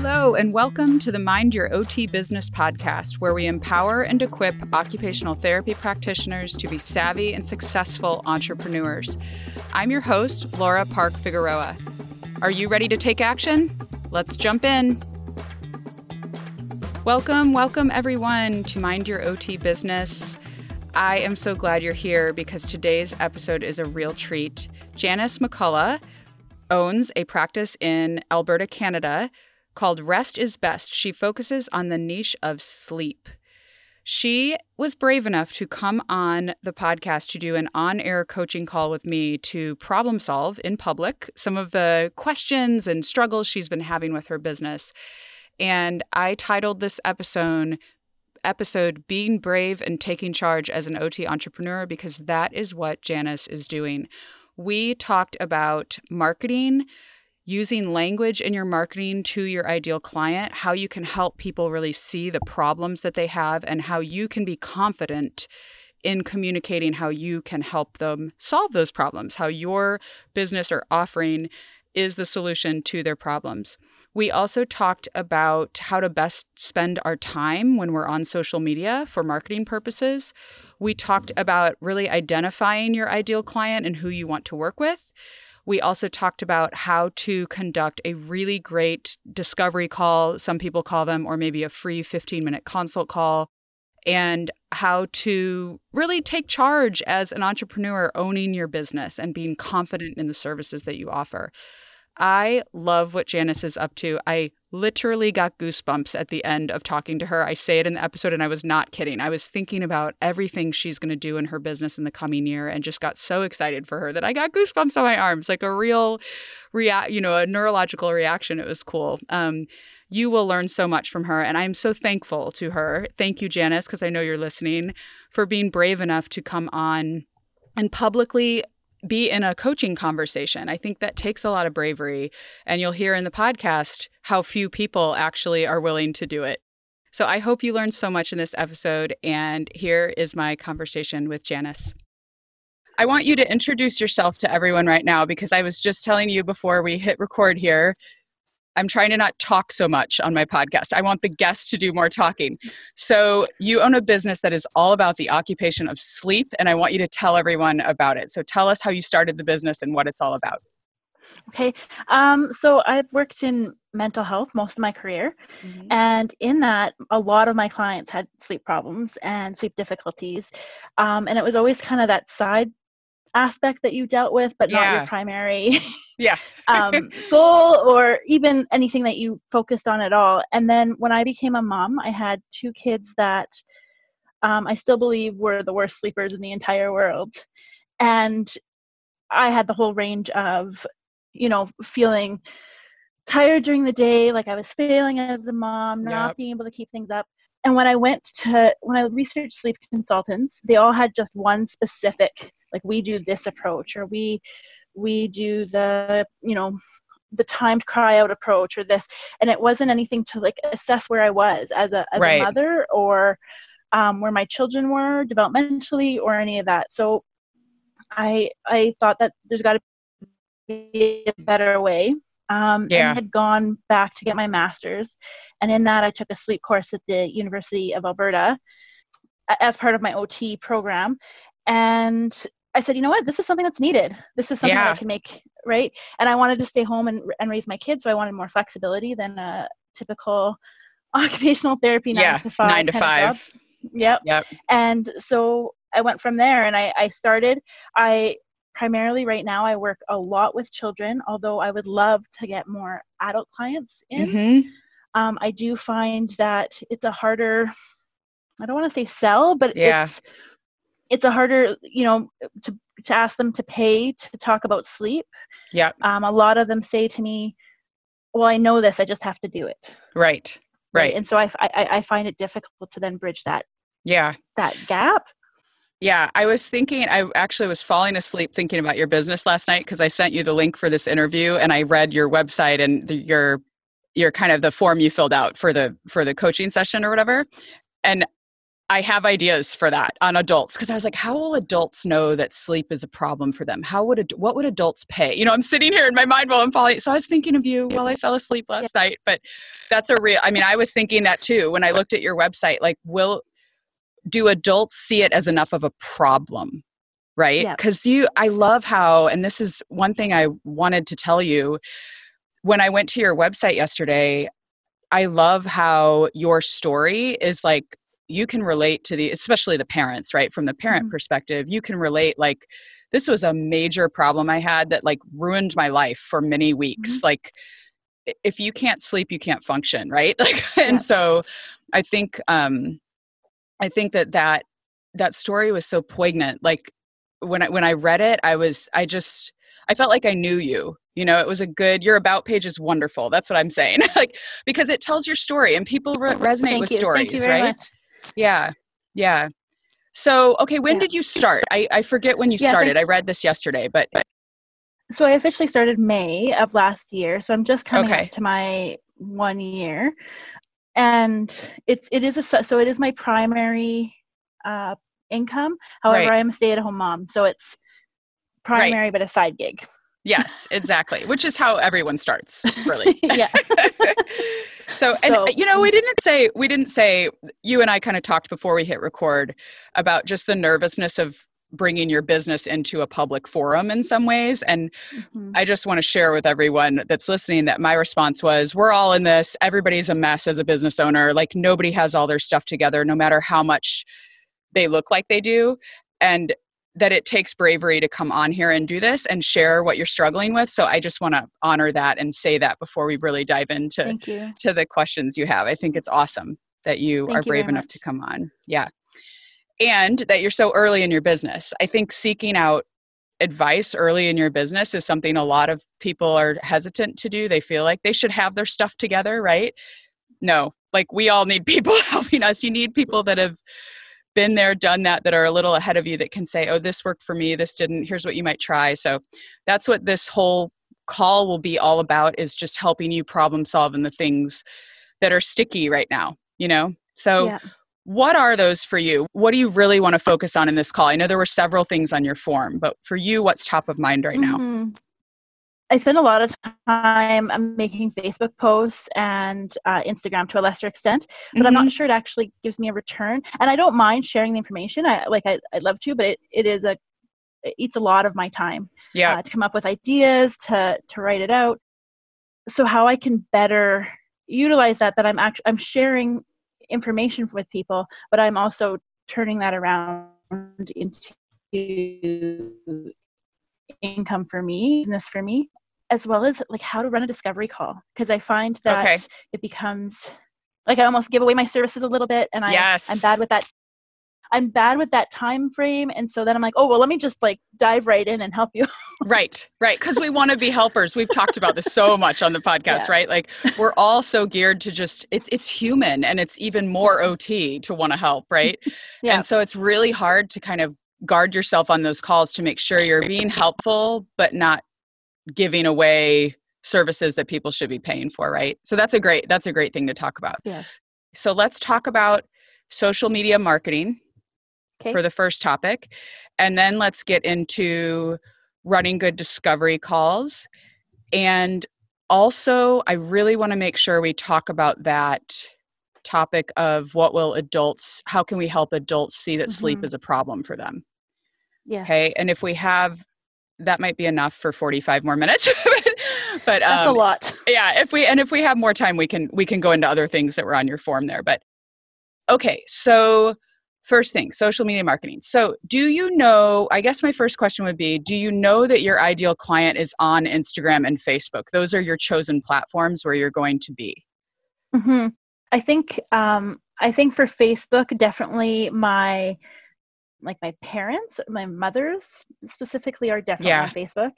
Hello, and welcome to the Mind Your OT Business podcast, where we empower and equip occupational therapy practitioners to be savvy and successful entrepreneurs. I'm your host, Laura Park Figueroa. Are you ready to take action? Let's jump in. Welcome, welcome everyone to Mind Your OT Business. I am so glad you're here because today's episode is a real treat. Janice McCullough owns a practice in Alberta, Canada called Rest is Best. She focuses on the niche of sleep. She was brave enough to come on the podcast to do an on air coaching call with me to problem solve in public some of the questions and struggles she's been having with her business. And I titled this episode episode Being Brave and Taking Charge as an OT Entrepreneur because that is what Janice is doing. We talked about marketing, using language in your marketing to your ideal client, how you can help people really see the problems that they have, and how you can be confident in communicating how you can help them solve those problems, how your business or offering is the solution to their problems. We also talked about how to best spend our time when we're on social media for marketing purposes. We talked about really identifying your ideal client and who you want to work with. We also talked about how to conduct a really great discovery call, some people call them, or maybe a free 15 minute consult call, and how to really take charge as an entrepreneur, owning your business and being confident in the services that you offer. I love what Janice is up to. I literally got goosebumps at the end of talking to her. I say it in the episode, and I was not kidding. I was thinking about everything she's going to do in her business in the coming year and just got so excited for her that I got goosebumps on my arms, like a real react, you know, a neurological reaction. It was cool. Um, you will learn so much from her, and I'm so thankful to her. Thank you, Janice, because I know you're listening, for being brave enough to come on and publicly be in a coaching conversation. I think that takes a lot of bravery. And you'll hear in the podcast how few people actually are willing to do it. So I hope you learned so much in this episode. And here is my conversation with Janice. I want you to introduce yourself to everyone right now because I was just telling you before we hit record here I'm trying to not talk so much on my podcast. I want the guests to do more talking. So, you own a business that is all about the occupation of sleep, and I want you to tell everyone about it. So, tell us how you started the business and what it's all about. Okay. Um, so, I've worked in mental health most of my career. Mm-hmm. And in that, a lot of my clients had sleep problems and sleep difficulties. Um, and it was always kind of that side aspect that you dealt with, but yeah. not your primary yeah. um, goal or even anything that you focused on at all. And then when I became a mom, I had two kids that um, I still believe were the worst sleepers in the entire world. And I had the whole range of, you know, feeling tired during the day, like I was failing as a mom, not yep. being able to keep things up. And when I went to, when I researched sleep consultants, they all had just one specific like we do this approach or we we do the you know the timed cry out approach or this. And it wasn't anything to like assess where i was as a as right. a mother or um, where my children were developmentally or any of that. So i i thought that there's got to be a better way. Um, yeah. and had gone back to get my master's. And in that i took a sleep course at the university of alberta as part of my ot program. And I said, you know what, this is something that's needed. This is something yeah. I can make, right? And I wanted to stay home and, and raise my kids, so I wanted more flexibility than a typical occupational therapy nine yeah, to five. Nine to five. Yep. Yep. And so I went from there, and I, I started. I primarily right now I work a lot with children, although I would love to get more adult clients in. Mm-hmm. Um, I do find that it's a harder. I don't want to say sell, but yeah. it's it's a harder you know to to ask them to pay to talk about sleep. Yeah. Um, a lot of them say to me well i know this i just have to do it. Right right, and so I, I i find it difficult to then bridge that yeah. that gap. Yeah, I was thinking, I actually was falling asleep thinking about your business last night because I sent you the link for this interview and I read your website and the, your your kind of the form you filled out for the for the coaching session or whatever. And I have ideas for that on adults because I was like, how will adults know that sleep is a problem for them? How would what would adults pay? You know, I'm sitting here in my mind while I'm falling. So I was thinking of you while I fell asleep last yeah. night. But that's a real. I mean, I was thinking that too when I looked at your website. Like, will do adults see it as enough of a problem? Right? Because yeah. you, I love how, and this is one thing I wanted to tell you when I went to your website yesterday. I love how your story is like you can relate to the especially the parents right from the parent mm-hmm. perspective you can relate like this was a major problem i had that like ruined my life for many weeks mm-hmm. like if you can't sleep you can't function right like and yeah. so i think um i think that that that story was so poignant like when i when i read it i was i just i felt like i knew you you know it was a good your about page is wonderful that's what i'm saying like because it tells your story and people re- resonate Thank with you. stories right much. Yeah. Yeah. So, okay, when yeah. did you start? I, I forget when you yeah, started. I, I read this yesterday, but. So I officially started May of last year. So I'm just coming okay. up to my one year. And it's it is a so it is my primary uh, income. However, right. I am a stay at home mom, so it's primary right. but a side gig. Yes, exactly. Which is how everyone starts, really. yeah. so, and so, you know, we didn't say we didn't say you and I kind of talked before we hit record about just the nervousness of bringing your business into a public forum in some ways and mm-hmm. i just want to share with everyone that's listening that my response was we're all in this everybody's a mess as a business owner like nobody has all their stuff together no matter how much they look like they do and that it takes bravery to come on here and do this and share what you're struggling with. So I just want to honor that and say that before we really dive into to the questions you have. I think it's awesome that you Thank are brave enough much. to come on. Yeah. And that you're so early in your business. I think seeking out advice early in your business is something a lot of people are hesitant to do. They feel like they should have their stuff together, right? No, like we all need people helping us. You need people that have been there, done that, that are a little ahead of you that can say, oh, this worked for me, this didn't, here's what you might try. So that's what this whole call will be all about is just helping you problem solve in the things that are sticky right now, you know? So yeah. what are those for you? What do you really want to focus on in this call? I know there were several things on your form, but for you, what's top of mind right mm-hmm. now? I spend a lot of time um, making Facebook posts and uh, Instagram to a lesser extent, but mm-hmm. I'm not mm-hmm. sure it actually gives me a return. And I don't mind sharing the information. I like I, I'd love to, but it, it is a it eats a lot of my time. Yeah. Uh, to come up with ideas, to to write it out. So how I can better utilize that that I'm actually I'm sharing information with people, but I'm also turning that around into income for me, business for me as well as like how to run a discovery call because I find that okay. it becomes like I almost give away my services a little bit and I yes. I'm bad with that I'm bad with that time frame and so then I'm like oh well let me just like dive right in and help you. right. Right cuz we want to be helpers. We've talked about this so much on the podcast, yeah. right? Like we're all so geared to just it's it's human and it's even more OT to want to help, right? yeah. And so it's really hard to kind of guard yourself on those calls to make sure you're being helpful but not giving away services that people should be paying for right? So that's a great that's a great thing to talk about. Yeah. So let's talk about social media marketing okay. for the first topic and then let's get into running good discovery calls. And also i really want to make sure we talk about that topic of what will adults how can we help adults see that mm-hmm. sleep is a problem for them? Yeah okay and if we have that might be enough for 45 more minutes but um, that's a um, lot. yeah if we and if we have more time we can we can go into other things that were on your form there but okay so first thing social media marketing. So do you know i guess my first question would be do you know that your ideal client is on instagram and facebook? Those are your chosen platforms where you're going to be. Mm-hmm. I think um, i think for facebook definitely my like my parents, my mothers specifically are definitely yeah. on Facebook.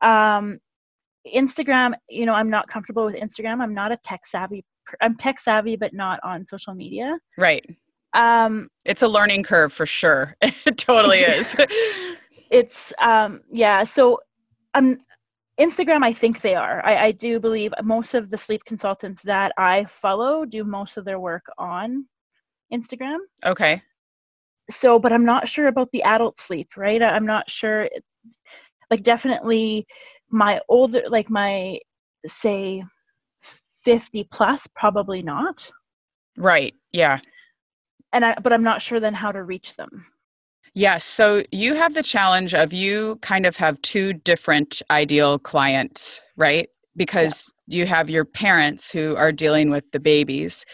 Um, Instagram, you know, I'm not comfortable with Instagram. I'm not a tech savvy. I'm tech savvy, but not on social media. Right. Um, it's a learning curve for sure. it totally is. it's um, yeah. So, um, Instagram, I think they are. I, I do believe most of the sleep consultants that I follow do most of their work on Instagram. Okay. So, but I'm not sure about the adult sleep, right? I'm not sure. Like, definitely my older, like my, say, 50 plus, probably not. Right. Yeah. And I, but I'm not sure then how to reach them. Yes. So you have the challenge of you kind of have two different ideal clients, right? Because yeah. you have your parents who are dealing with the babies.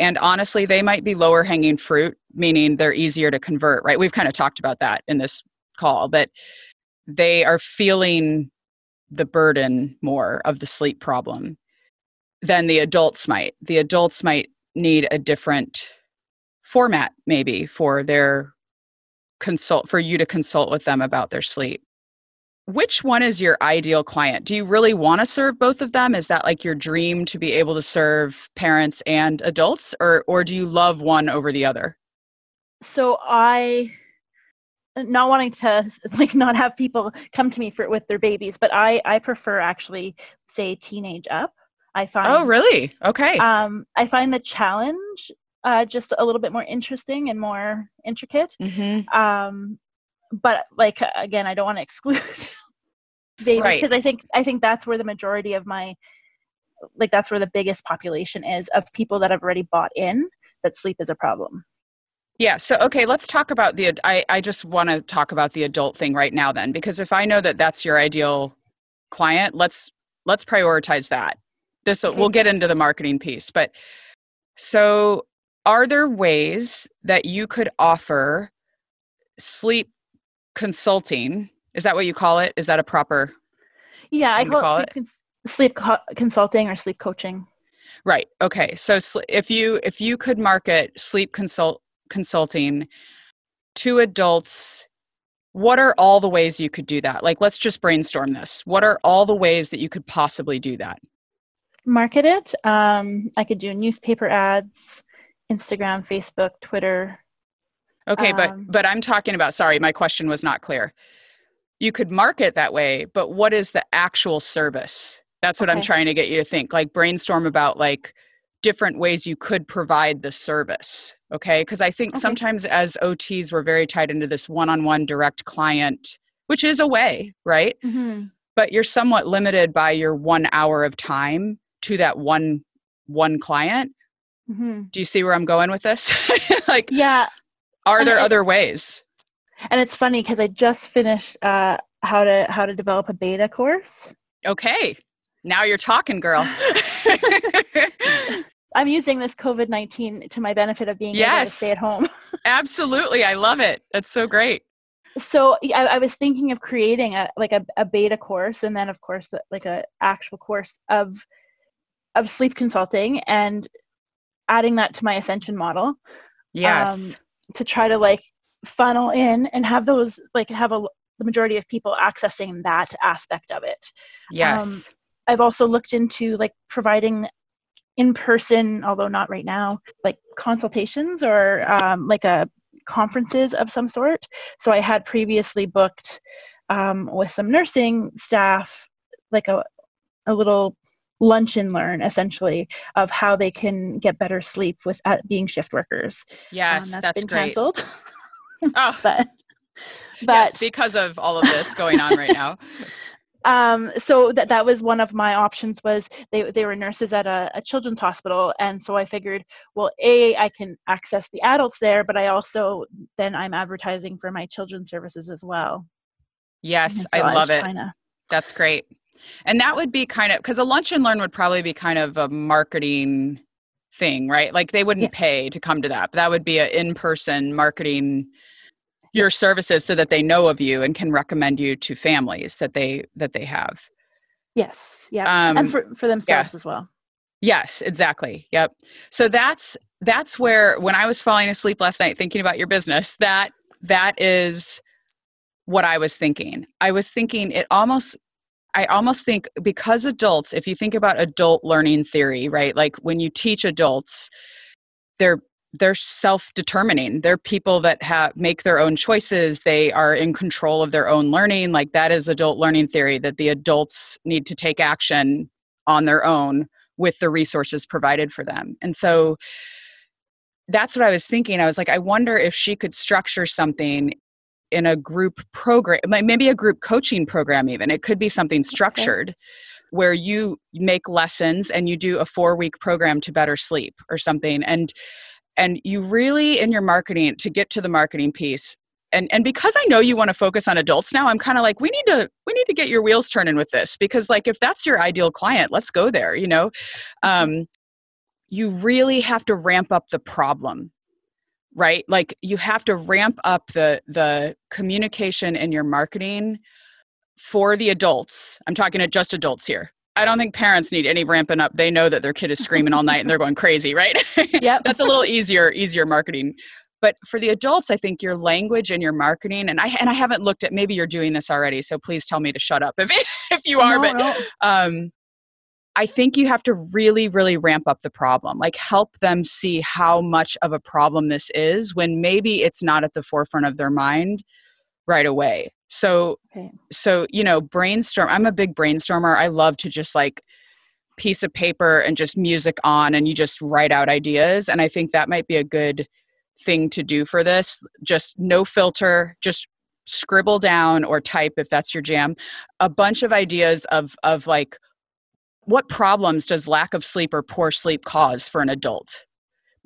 And honestly, they might be lower hanging fruit, meaning they're easier to convert, right? We've kind of talked about that in this call, but they are feeling the burden more of the sleep problem than the adults might. The adults might need a different format, maybe, for their consult for you to consult with them about their sleep. Which one is your ideal client? Do you really want to serve both of them? Is that like your dream to be able to serve parents and adults or or do you love one over the other? So i not wanting to like not have people come to me for with their babies but i i prefer actually say teenage up. I find oh really? Okay. um i find the challenge uh, just a little bit more interesting and more intricate. Mm-hmm. Um, but like again, I don't want to exclude babies because right. I think I think that's where the majority of my like that's where the biggest population is of people that have already bought in that sleep is a problem. Yeah. So, okay, let's talk about the. I, I just want to talk about the adult thing right now, then, because if I know that that's your ideal client, let's let's prioritize that. This okay. we'll get into the marketing piece, but so are there ways that you could offer sleep consulting? Is that what you call it? Is that a proper? Yeah, I call, call, it, sleep, sleep co- consulting or sleep coaching. Right. Okay. So sl- if you if you could market sleep consult consulting to adults what are all the ways you could do that like let's just brainstorm this what are all the ways that you could possibly do that market it um, i could do newspaper ads Instagram, Facebook, Twitter. Okay, um, but but I'm talking about sorry, my question was not clear. You could market that way, but what is the actual service? That's what okay. I'm trying to get you to think. Like brainstorm about like different ways you could provide the service. Okay? Because I think okay. sometimes as OTs we're very tied into this one-on-one direct client, which is a way, right? Mm-hmm. But you're somewhat limited by your 1 hour of time to that one one client Mm-hmm. Do you see where I'm going with this? like, yeah. Are there other ways? And it's funny because I just finished uh, how to how to develop a beta course. Okay, now you're talking, girl. I'm using this COVID nineteen to my benefit of being yes. able to stay at home. Absolutely, I love it. That's so great. So I, I was thinking of creating a like a, a beta course, and then of course like a actual course of of sleep consulting and adding that to my ascension model yes. um, to try to like funnel in and have those like have a the majority of people accessing that aspect of it. Yes. Um, i've also looked into like providing in person although not right now like consultations or um, like a conferences of some sort. So i had previously booked um, with some nursing staff like a, a little lunch and learn essentially of how they can get better sleep with being shift workers. Yes, um, that's, that's been great. canceled. oh, but but yes, because of all of this going on right now. um so that that was one of my options was they they were nurses at a, a children's hospital and so i figured well a i can access the adults there but i also then i'm advertising for my children's services as well yes so i love it to... that's great and that would be kind of because a lunch and learn would probably be kind of a marketing thing, right? Like they wouldn't yeah. pay to come to that, but that would be an in person marketing your services so that they know of you and can recommend you to families that they that they have. Yes. Yeah. Um, and for, for themselves yeah. as well. Yes, exactly. Yep. So that's that's where when I was falling asleep last night thinking about your business, that that is what I was thinking. I was thinking it almost I almost think because adults, if you think about adult learning theory, right? Like when you teach adults, they're they're self-determining. They're people that have make their own choices. They are in control of their own learning. Like that is adult learning theory that the adults need to take action on their own with the resources provided for them. And so that's what I was thinking. I was like, I wonder if she could structure something in a group program, maybe a group coaching program, even. It could be something structured. Okay. Where you make lessons and you do a four week program to better sleep or something. And and you really in your marketing to get to the marketing piece and and because i know you want to focus on adults now i'm kind of like we need to we need to get your wheels turning with this because like if that's your ideal client let's go there you know um you really have to ramp up the problem right? Like you have to ramp up the the communication in your marketing for the adults. I'm talking to just adults here. I don't think parents need any ramping up. They know that their kid is screaming all night and they're going crazy right? Yeah that's a little easier easier marketing. But for the adults i think your language and your marketing and i and i haven't looked at maybe you're doing this already so please tell me to shut up if if you are no, but no. um I think you have to really, really ramp up the problem, like help them see how much of a problem this is when maybe it's not at the forefront of their mind right away. So, okay. so, you know, brainstorm. I'm a big brainstormer. I love to just like piece of paper and just music on and you just write out ideas. And I think that might be a good thing to do for this. Just no filter, just scribble down or type if that's your jam a bunch of ideas of of like what problems does lack of sleep or poor sleep cause for an adult?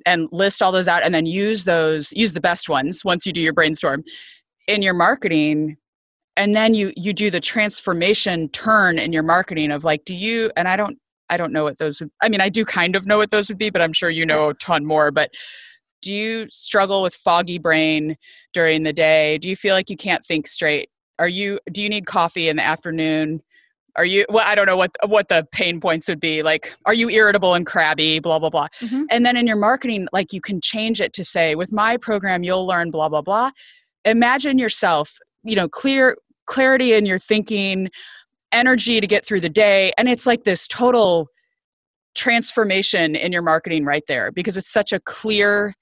And list all those out and then use those use the best ones once you do your brainstorm in your marketing. And then you you do the transformation turn in your marketing of like do you and i don't i don't know what those would, i mean i do kind of know what those would be but i'm sure you know a ton more but do you struggle with foggy brain during the day? Do you feel like you can't think straight? Are you do you need coffee in the afternoon are you well i don't know what what the pain points would be like are you irritable and crabby blah blah blah. Mm-hmm. and then in your marketing like you can change it to say with my program you'll learn blah blah blah. Imagine yourself you know clear clarity in your thinking energy to get through the day and it's like this total transformation in your marketing right there because it's such a clear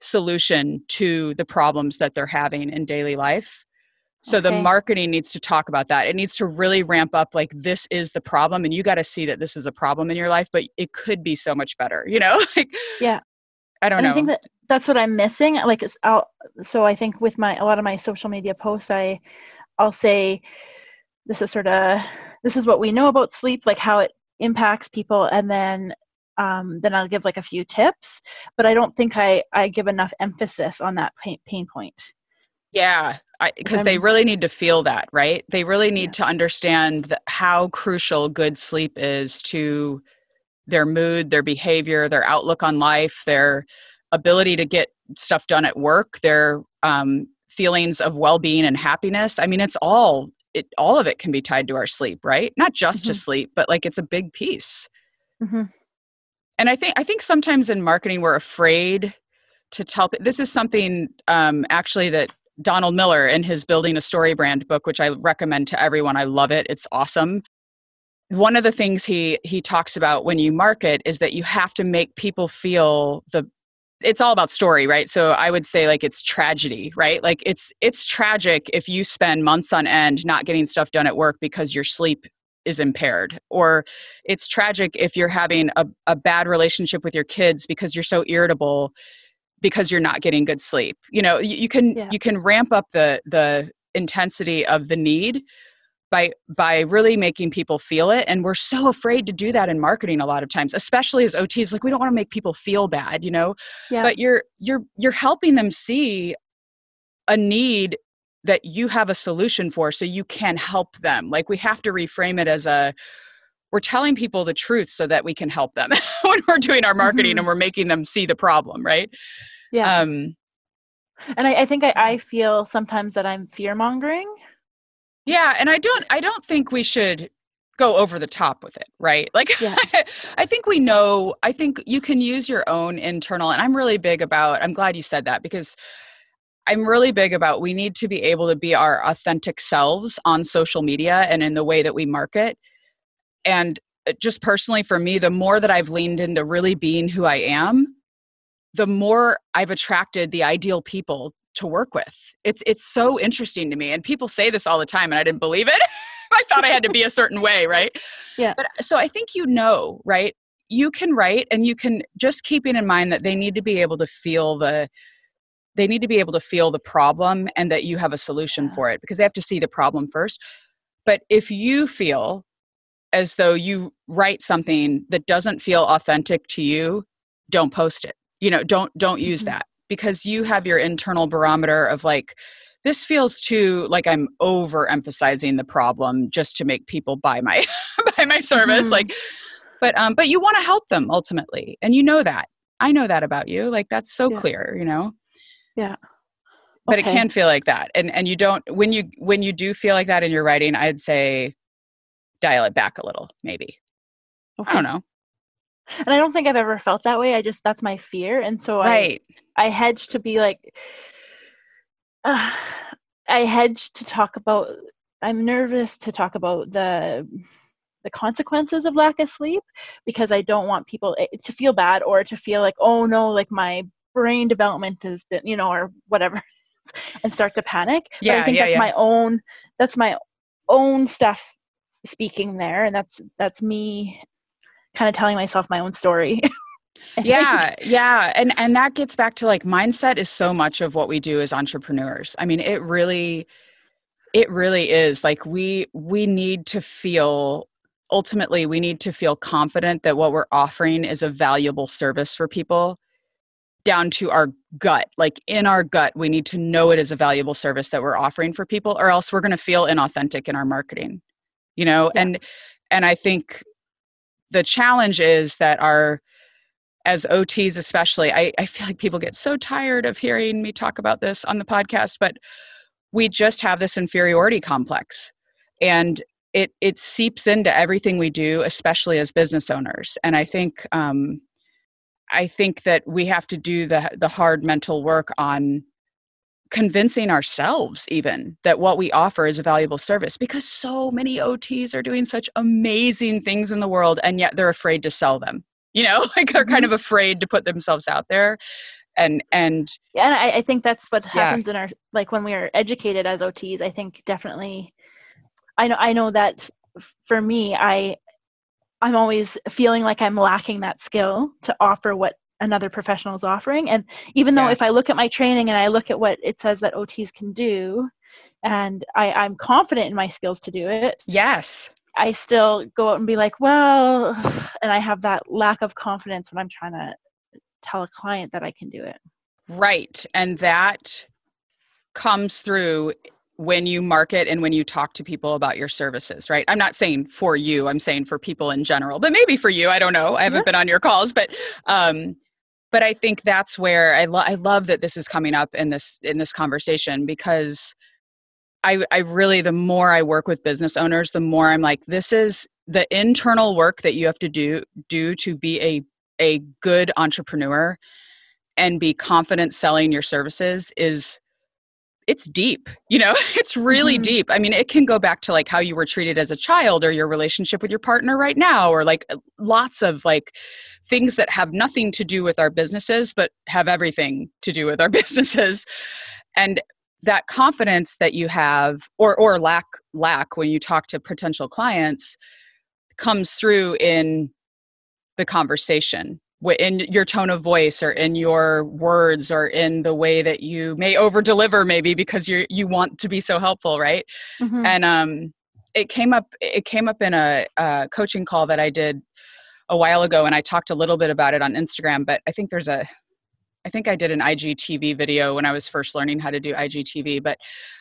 solution to the problems that they're having in daily life so okay. the marketing needs to talk about that. It needs to really ramp up like this is the problem and you got to see that this is a problem in your life, but it could be so much better, you know? like Yeah. I don't and know. I think that that's what I'm missing. Like it's out so I think with my a lot of my social media posts I I'll say this is sort of this is what we know about sleep, like how it impacts people and then um, then I'll give like a few tips, but I don't think I, I give enough emphasis on that pain, pain point. Yeah, because they really need to feel that, right? They really need yeah. to understand how crucial good sleep is to their mood, their behavior, their outlook on life, their ability to get stuff done at work, their um, feelings of well-being and happiness. I mean, it's all it all of it can be tied to our sleep, right? Not just mm-hmm. to sleep, but like it's a big piece. Mm-hmm. And I think I think sometimes in marketing we're afraid to tell. This is something um, actually that Donald Miller in his Building a Story Brand book, which I recommend to everyone. I love it. It's awesome. One of the things he he talks about when you market is that you have to make people feel the it's all about story, right? So I would say like it's tragedy, right? Like it's it's tragic if you spend months on end not getting stuff done at work because your sleep is impaired or it's tragic if you're having a, a bad relationship with your kids because you're so irritable because you're not getting good sleep you know you, you can yeah. you can ramp up the the intensity of the need by by really making people feel it and we're so afraid to do that in marketing a lot of times especially as ots like we don't want to make people feel bad you know yeah. but you're you're you're helping them see a need that you have a solution for so you can help them like we have to reframe it as a we're telling people the truth so that we can help them when we're doing our marketing mm-hmm. and we're making them see the problem right yeah. Um, and I, I think I, I feel sometimes that I'm fear mongering. Yeah, and I don't I don't think we should go over the top with it, right? Like yeah. I think we know I think you can use your own internal and I'm really big about I'm glad you said that because I'm really big about we need to be able to be our authentic selves on social media and in the way that we market. And uh, just personally for me, the more that I've leaned into really being who I am, the more I've attracted the ideal people to work with. It's it's so interesting to me. And people say this all the time and I didn't believe it. I thought I had to be a certain way, right? Yeah. But so I think you know, right? you can write and you can just keeping in mind that they need to be able to feel the they need to be able to feel the problem and that you have a solution for it because they have to see the problem first but if you feel as though you write something that doesn't feel authentic to you don't post it you know don't don't use mm-hmm. that because you have your internal barometer of like this feels too like i'm overemphasizing the problem just to make people buy my buy my service mm-hmm. like but um but you want to help them ultimately and you know that i know that about you like that's so yeah. clear you know yeah but okay. it can feel like that and and you don't when you when you do feel like that in your writing i'd say dial it back a little maybe okay. i don't know and i don't think i've ever felt that way i just that's my fear and so right. i i hedge to be like uh, i hedge to talk about i'm nervous to talk about the the consequences of lack of sleep because i don't want people eh, to feel bad or to feel like oh no like my brain development has been you know or whatever and start to panic. Yeah, but I think yeah, that's yeah. my own that's my own stuff speaking there and that's that's me kind of telling myself my own story. yeah yeah and and that gets back to like mindset is so much of what we do as entrepreneurs i mean it really it really is like we we need to feel ultimately we need to feel confident that what we're offering is a valuable service for people down to our gut like in our gut we need to know it is a valuable service that we're offering for people or else we're going to feel inauthentic in our marketing you know yeah. and and i think the challenge is that our as ots especially I, I feel like people get so tired of hearing me talk about this on the podcast but we just have this inferiority complex. And it it seeps into everything we do especially as business owners. And i think um, I think that we have to do the the hard mental work on convincing ourselves even that what we offer is a valuable service because so many OTs are doing such amazing things in the world and yet they're afraid to sell them. You know, like they're kind mm-hmm. of afraid to put themselves out there and and yeah and I, I think that's what happens yeah. in our like when we are educated as ots i think definitely i know i know that for me i I'm always feeling like I'm lacking that skill to offer what another professional is offering. And even though yeah. if I look at my training and I look at what it says that OTs can do, and I, I'm confident in my skills to do it. Yes. I still go out and be like, well, and I have that lack of confidence when I'm trying to tell a client that I can do it. Right. And that comes through when you market and when you talk to people about your services, right? I'm not saying for you, I'm saying for people in general, but maybe for you, I don't know. I haven't yeah. been on your calls, but um but I think that's where I, lo- I love that this is coming up in this in this conversation because I I really the more I work with business owners, the more I'm like this is the internal work that you have to do do to be a a good entrepreneur and be confident selling your services is it's deep you know it's really mm-hmm. deep. I mean it can go back to like how you were treated as a child or your relationship with your partner right now or like uh, lots of like things that have nothing to do with our businesses but have everything to do with our businesses. And that confidence that you have or or lack lack when you talk to potential clients comes through in the conversation in your tone of voice or in your words or in the way that you may over deliver maybe because you you want to be so helpful right mm-hmm. and um it came up it came up in a, a coaching call that i did a while ago and i talked a little bit about it on instagram but i think there's a i think i did an igtv video when i was first learning how to do igtv but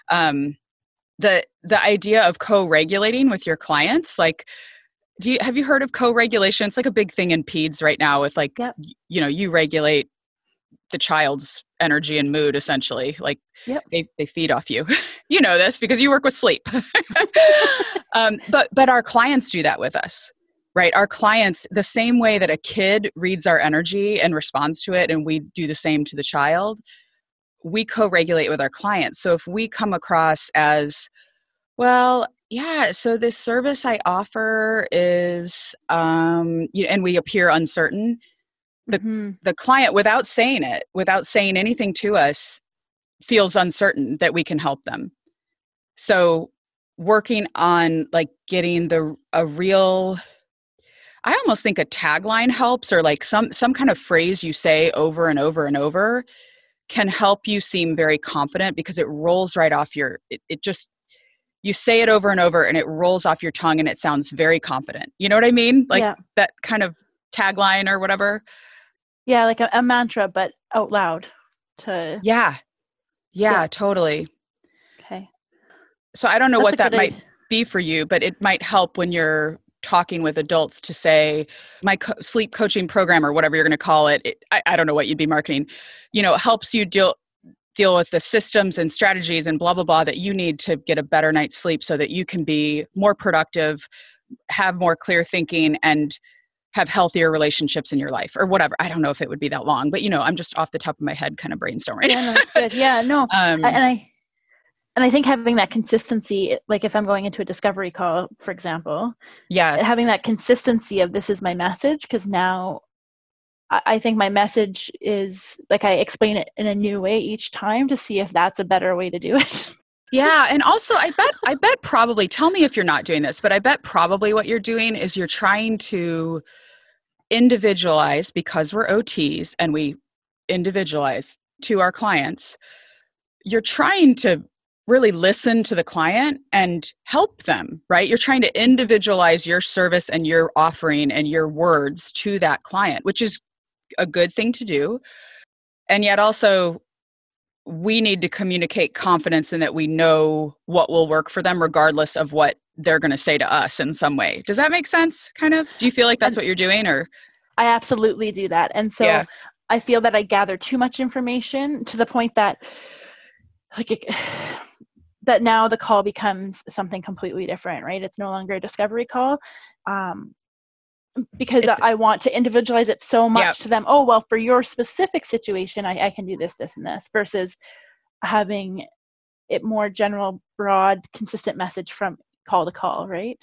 um the the idea of co-regulating with your clients like do you have you heard of co-regulation? It's like a big thing in peds right now with like yep. you know you regulate the child's energy and mood essentially like yep. they, they feed off you. You know this because you work with sleep. Um, but but our clients do that with us right? Our clients the same way that a kid reads our energy and responds to it and we do the same to the child we co-regulate with our clients. So if we come across as well yeah so this service i offer is um and we appear uncertain the mm-hmm. the client without saying it without saying anything to us feels uncertain that we can help them so working on like getting the a real I almost think a tagline helps or like some some kind of phrase you say over and over and over can help you seem very confident because it rolls right off your it, it just you say it over and over and it rolls off your tongue and it sounds very confident. You know what I mean? Like Yeah. that kind of tagline or whatever. Yeah, like a, a mantra, but out loud. To Yeah. Yeah, Yeah. totally. okay. So I don't know That's what that might idea. be for you, but it might help when you're talking with adults to say my co- sleep coaching program or whatever you're going to call it, it I, I don't know what you'd be marketing you know helps you deal deal with the systems and strategies and blah blah blah that you need to get a better night's sleep so that you can be more productive have more clear thinking and have healthier relationships in your life or whatever i don't know if it would be that long but you know i'm just off the top of my head kind of brainstorming Yeah, no. Yeah, no. um, I- and I and I think having that consistency, like if I'm going into a discovery call, for example, yes having that consistency of this is my message, because now I, think my message is like I explain it in a new way each time to see if that's a better way to do it. Yeah, and also I bet I bet probably tell me if you're not doing this, but I bet probably what you're doing is you're trying to individualize because we're OTs and we individualize to our clients. You're trying to really listen to the client and help them, right? You're trying to individualize your service and your offering and your words to that client, which is a good thing to do. And yet also we need to communicate confidence in that we know what will work for them regardless of what they're going to say to us in some way. Does that make sense kind of? Do you feel like that's what you're doing or I absolutely do that. And so Yeah. I feel that I gather too much information to the point that like it, that now the call becomes something completely different, right? It's no longer a discovery call. Um, because It's- I want to individualize it so much Yep. to them. Oh, well, for your specific situation, I, I can do this, this, and this, versus having it more general, broad, consistent message from call to call, right?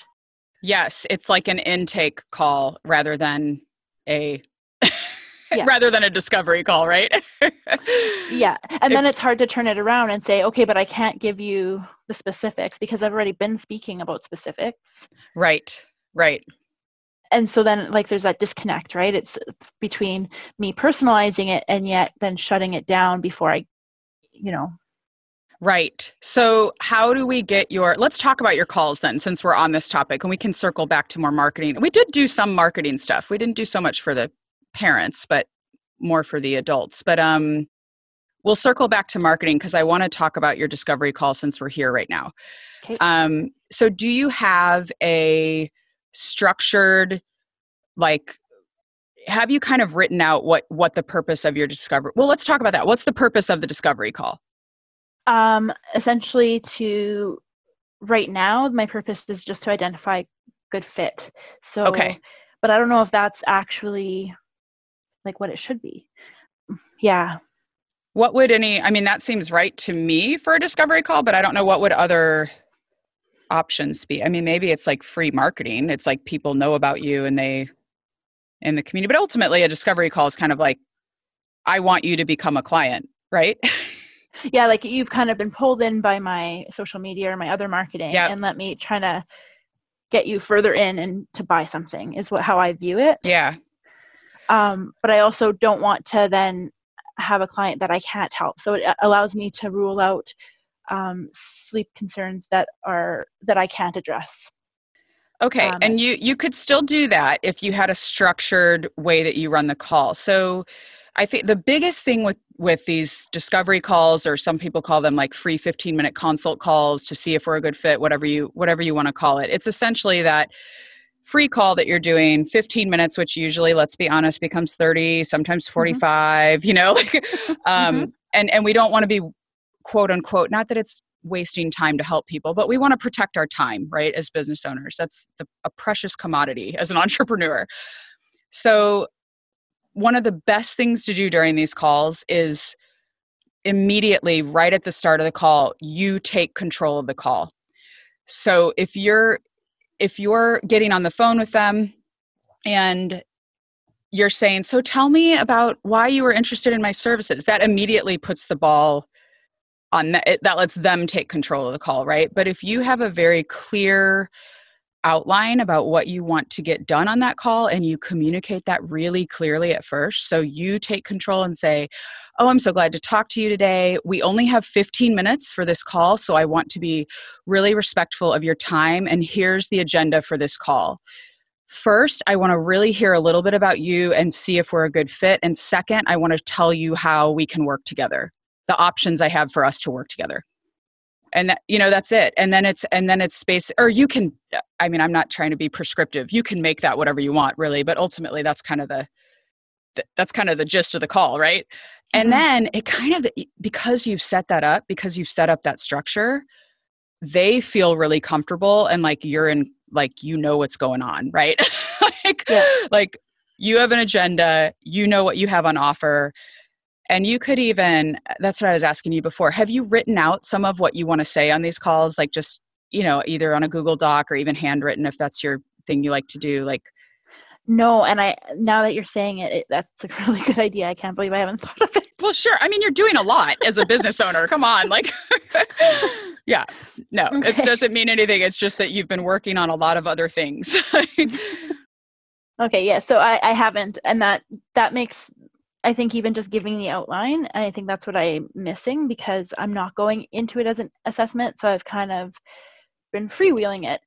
yes, it's like an intake call rather than a Yeah. rather than a discovery call, right? Yeah. And then it's hard to turn it around and say, okay, but I can't give you the specifics because I've already been speaking about specifics. right. Right. And so then, like, there's that disconnect, right? It's between me personalizing it and yet then shutting it down before I, you know, Right. So, how do we get your? Let's talk about your calls then, since we're on this topic, and we can circle back to more marketing. We did do some marketing stuff. We didn't do so much for the parents, but more for the adults. But um, we'll circle back to marketing because I want to talk about your discovery call since we're here right now. Okay. Um, so, do you have a structured, like? Have you kind of written out what what the purpose of your discovery? Well, let's talk about that. What's the purpose of the discovery call? um, essentially to right now, my purpose is just to identify good fit. So, Okay. but I don't know if that's actually like what it should be. Yeah. What would any, I mean, that seems right to me for a discovery call, but I don't know what would other options be. I mean, maybe it's like free marketing. It's like people know about you and they, in the community, but ultimately a discovery call is kind of like, I want you to become a client, right? yeah like you've kind of been pulled in by my social media or my other marketing Yep. and let me try to get you further in and to buy something is what how i view it yeah. um, but i also don't want to then have a client that i can't help so it uh, allows me to rule out um, sleep concerns that are that i can't address Okay, Um, and you you could still do that if you had a structured way that you run the call. So I think the biggest thing with with these discovery calls or some people call them like free 15 minute consult calls to see if we're a good fit whatever you whatever you want to call it. It's essentially that free call that you're doing 15 minutes which usually let's be honest becomes 30 sometimes 45 you know like um and and we don't want to be quote unquote not that it's wasting time to help people but we want to protect our time right as business owners. That's the, a precious commodity as an entrepreneur. So one of the best things to do during these calls is immediately right at the start of the call you take control of the call. So if you're if you're getting on the phone with them and you're saying so tell me about why you were interested in my services that immediately puts the ball on that, it, that lets them take control of the call right but if you have a very clear outline about what you want to get done on that call and you communicate that really clearly at first. So you take control and say, Oh, I'm so glad to talk to you today. We only have 15 minutes for this call, so I want to be really respectful of your time. And here's the agenda for this call. First, I want to really hear a little bit about you and see if we're a good fit. And second, I want to tell you how we can work together, the options I have for us to work together. And that you know that's it. And then it's and then it's space or you can i mean i'm not trying to be prescriptive. You can make that whatever you want really but ultimately that's kind of the that's kind of the gist of the call right? Mm-hmm. and then it kind of because you've set that up because you've set up that structure they feel really comfortable and like you're in like you know what's going on right? Like yeah. like you have an agenda you know what you have on offer and you could even, that's what I was asking you before. Have you written out some of what you want to say on these calls? Like just, you know, either on a Google Doc or even handwritten if that's your thing you like to do? Like, no, and I now that you're saying it, it, that's a really good idea. I can't believe I haven't thought of it. Well, sure. I mean, you're doing a lot as a business owner. Come on, like, yeah, no, okay. it doesn't mean anything. It's just that you've been working on a lot of other things. okay, yeah. So I, I haven't, and that that makes I think even just giving the outline, I think that's what I'm missing because I'm not going into it as an assessment. So I've kind of been freewheeling it.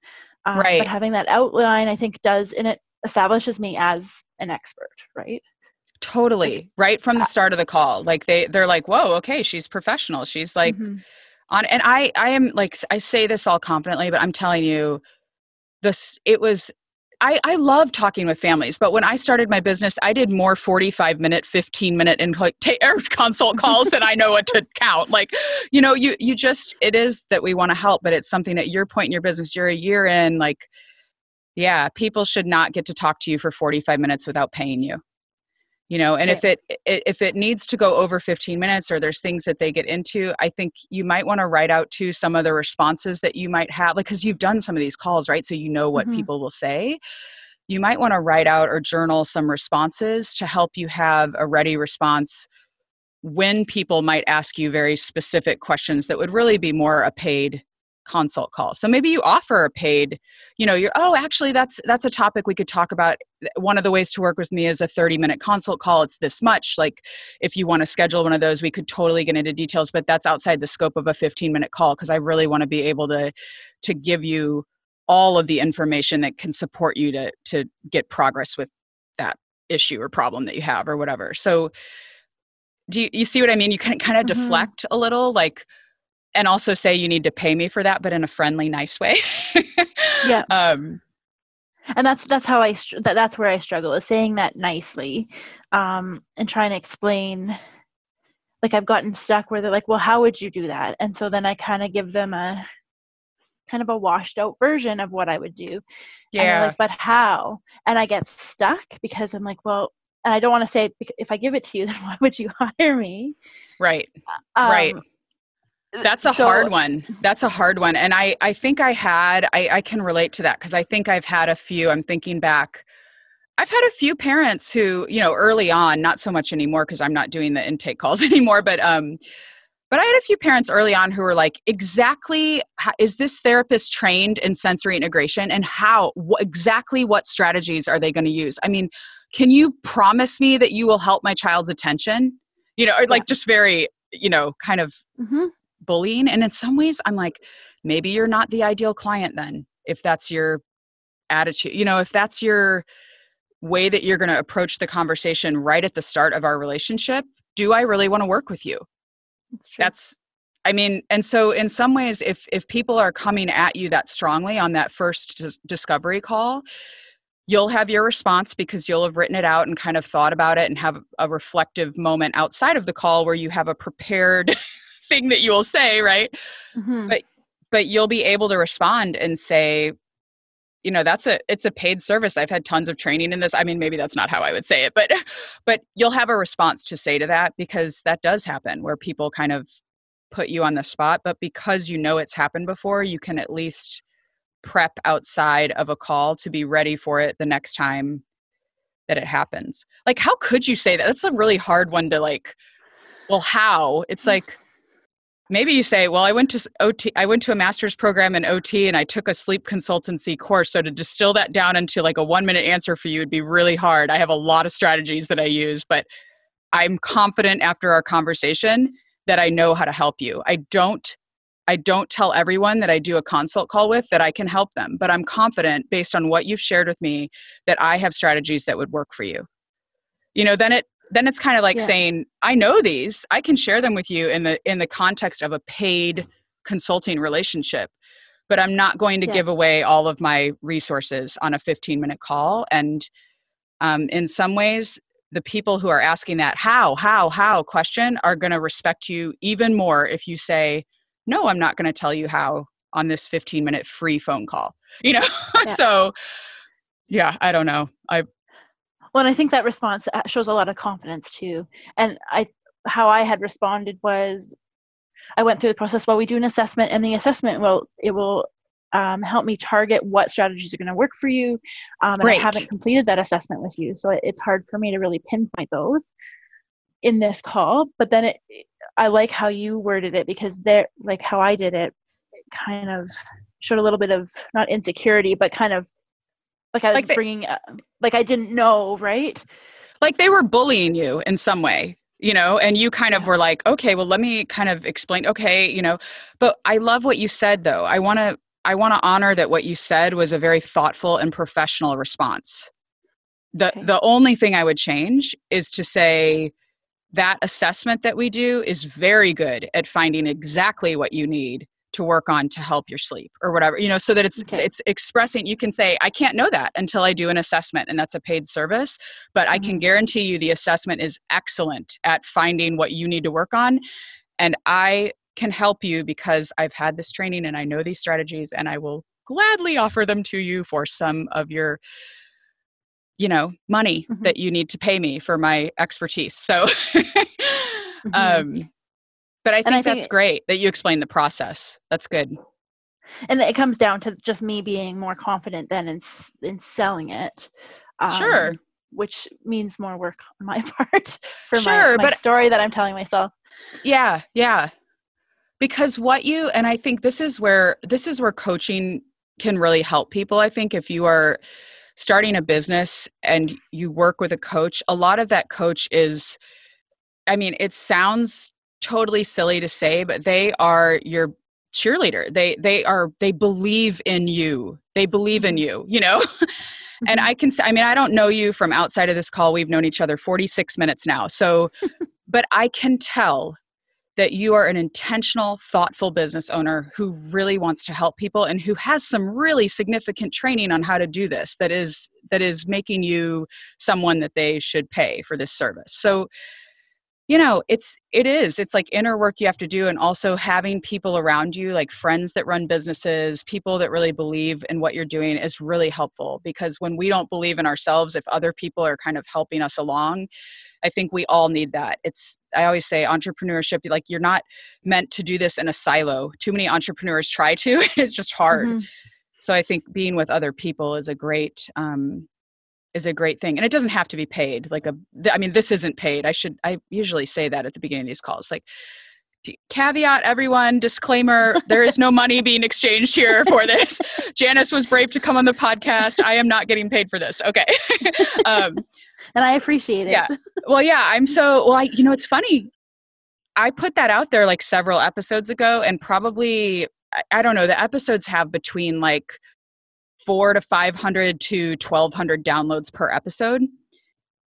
Um, right. But having that outline, I think, does and it establishes me as an expert, right? Totally. Right from the start of the call, like they they're like, "Whoa, okay, she's professional. She's like." Mm-hmm. On, and I, I am like I say this all confidently, but I'm telling you, this it was I, I love talking with families, but when I started my business, I did more 45 minute, 15 minute and like t- er, consult calls than I know what to count. Like, you know, you, you just, it is that we want to help, but it's something at your point in your business, you're a year in, like, yeah, people should not get to talk to you for 45 minutes without paying you you know and if it, it, if it needs to go over 15 minutes or there's things that they get into i think you might want to write out to some of the responses that you might have like because you've done some of these calls right? So you know what mm-hmm. people will say. You might want to write out or journal some responses to help you have a ready response when people might ask you very specific questions that would really be more a paid consult call. So maybe you offer a paid you know you're oh actually that's that's a topic we could talk about. One of the ways to work with me is a 30 minute consult call. It's this much. Like if you want to schedule one of those we could totally get into details but that's outside the scope of a 15 minute call because i really want to be able to to give you all of the information that can support you to to get progress with that issue or problem that you have or whatever. So do you, you see what i mean? You can kind of mm-hmm. deflect a little like and also say you need to pay me for that but in a friendly nice way. Yeah. Um and that's that's how i that, that's where i struggle is saying that nicely um and trying to explain like i've gotten stuck where they're like well how would you do that? And so then i kind of give them a kind of a washed out version of what i would do. Yeah. like but how? And i get stuck because i'm like well and i don't want to say if i give it to you then why would you hire me? Right. Um, right that's a so, hard one. That's a hard one. And I, I think I had, I, I can relate to that because I think I've had a few, I'm thinking back, I've had a few parents who, you know, early on, not so much anymore because I'm not doing the intake calls anymore, but, um, but I had a few parents early on who were like, exactly, is this therapist trained in sensory integration and how, wh- exactly what strategies are they going to use? I mean, can you promise me that you will help my child's attention? You know, or like yeah. just very, you know, kind of mm-hmm bullying and in some ways i'm like maybe you're not the ideal client then if that's your attitude you know if that's your way that you're going to approach the conversation right at the start of our relationship do i really want to work with you? That's, that's i mean and so in some ways if if people are coming at you that strongly on that first dis- discovery call you'll have your response because you'll have written it out and kind of thought about it and have a reflective moment outside of the call where you have a prepared thing that you will say, right? Mm-hmm. But but you'll be able to respond and say, you know, that's a it's a paid service. I've had tons of training in this. I mean, maybe that's not how I would say it, but but you'll have a response to say to that because that does happen where people kind of put you on the spot, but because you know it's happened before, you can at least prep outside of a call to be ready for it the next time that it happens. Like how could you say that? That's a really hard one to like well how? It's like maybe you say well i went to ot i went to a master's program in ot and i took a sleep consultancy course so to distill that down into like a one minute answer for you would be really hard. I have a lot of strategies that i use but i'm confident after our conversation that i know how to help you. I don't i don't tell everyone that i do a consult call with that i can help them but i'm confident based on what you've shared with me that i have strategies that would work for you. You know then it then it's kind of like yeah. saying i know these i can share them with you in the in the context of a paid consulting relationship but i'm not going to yeah. give away all of my resources on a 15 minute call and um, in some ways the people who are asking that how how how question are going to respect you even more if you say no i'm not going to tell you how on this 15 minute free phone call you know yeah. so yeah i don't know i well and i think that response uh, shows a lot of confidence too. And i how i had responded was i went through the process while we do an assessment and the assessment will it will um, help me target what strategies are going to work for you um, and i haven't completed that assessment with you. So it's hard for me to really pinpoint those in this call but then it i like how you worded it because there like how i did it, it kind of showed a little bit of not insecurity but kind of like I was like they, bringing, uh, like I didn't know, right? Like they were bullying you in some way, you know, and you kind of were like, okay, well, let me kind of explain. Okay, you know, but I love what you said though. I want to, I want to honor that what you said was a very thoughtful and professional response. The okay. the only thing I would change is to say that assessment that we do is very good at finding exactly what you need to work on to help your sleep or whatever you know so that it's okay. it's expressing you can say i can't know that until i do an assessment and that's a paid service but mm-hmm. i can mm-hmm. guarantee you the assessment is excellent at finding what you need to work on and i can help you because i've had this training and i know these strategies and i will gladly offer them to you for some of your you know money mm-hmm. that you need to pay me for my expertise so mm-hmm. um but I think, I think that's great that you explain the process. That's good. And it comes down to just me being more confident than in in selling it. Um, sure. Which means more work on my part for sure, my, my but, story that I'm telling myself. Yeah, yeah. Because what you and I think this is where this is where coaching can really help people. I think if you are starting a business and you work with a coach, a lot of that coach is I mean, it sounds totally silly to say, but they are your cheerleader. They they are they believe in you. They believe in mm-hmm. you, you know? and mm-hmm. I can say I mean, I don't know you from outside of this call. We've known each other 46 minutes now. So but I can tell that you are an intentional, thoughtful business owner who really wants to help people and who has some really significant training on how to do this that is that is making you someone that they should pay for this service. So you know it's it is it's like inner work you have to do and also having people around you like friends that run businesses people that really believe in what you're doing is really helpful because when we don't believe in ourselves if other people are kind of helping us along i think we all need that. It's i always say entrepreneurship like you're not meant to do this in a silo. Too many entrepreneurs try to it's just hard. Mm-hmm. so i think being with other people is a great um, is a great thing and it doesn't have to be paid like a i mean this isn't paid i should i usually say that at the beginning of these calls like caveat everyone disclaimer there is no money being exchanged here for this. Janice was brave to come on the podcast. I am not getting paid for this. Okay. Um, and i appreciate it. yeah. Well yeah i'm so well I, you know it's funny. I put that out there like several episodes ago and probably I, I don't know the episodes have between like four to 500 to 1200 downloads per episode.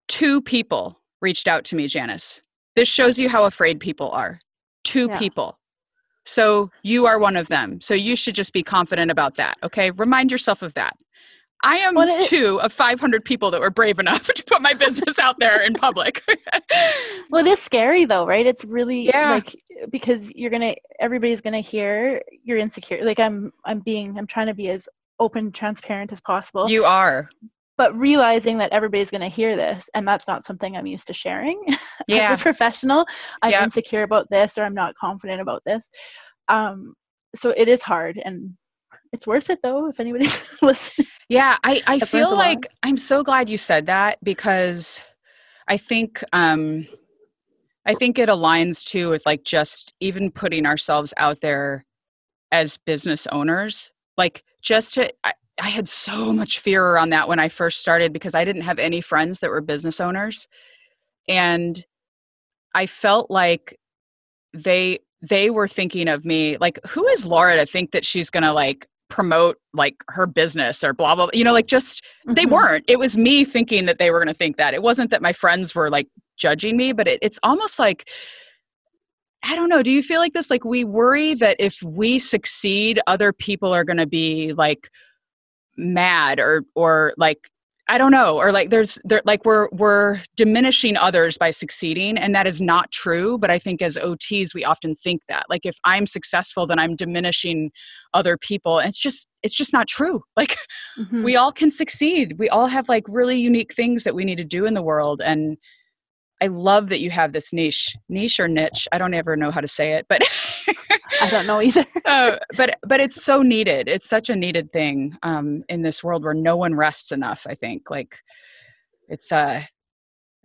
Two people reached out to me, Janice. This shows you how afraid people are. Two yeah. people. So you are one of them. So you should just be confident about that. Okay. Remind yourself of that. I am it, two of 500 people that were brave enough to put my business out there in public. well, it is scary though, right? It's really yeah. like because you're gonna everybody's gonna hear you're insecure. Like I'm I'm being I'm trying to be as open transparent as possible you are but realizing that everybody's going to hear this and that's not something i'm used to sharing yeah. as a professional i'm yep. insecure about this or i'm not confident about this um, so it is hard and it's worth it though if anybody's listening yeah i, I feel like i'm so glad you said that because i think um, I think it aligns too with like just even putting ourselves out there as business owners. Like just to, I, I had so much fear around that when I first started because I didn't have any friends that were business owners. And I felt like they they were thinking of me like who is Laura to think that she's going to like promote like her business or blah blah, blah. you know like just mm-hmm. they weren't it was me thinking that they were going to think that it wasn't that my friends were like judging me but it, it's almost like I don't know. Do you feel like this? Like, we worry that if we succeed, other people are going to be like mad or, or like, I don't know, or like there's there like we're we're diminishing others by succeeding, and that is not true. But I think as OTs, we often think that like if I'm successful, then I'm diminishing other people, and it's just it's just not true. Like mm-hmm. we all can succeed. We all have like really unique things that we need to do in the world, and I love that you have this niche, niche or niche. I don't ever know how to say it, but I don't know either. uh, but but it's so needed. It's such a needed thing um, in this world where no one rests enough. I think like it's uh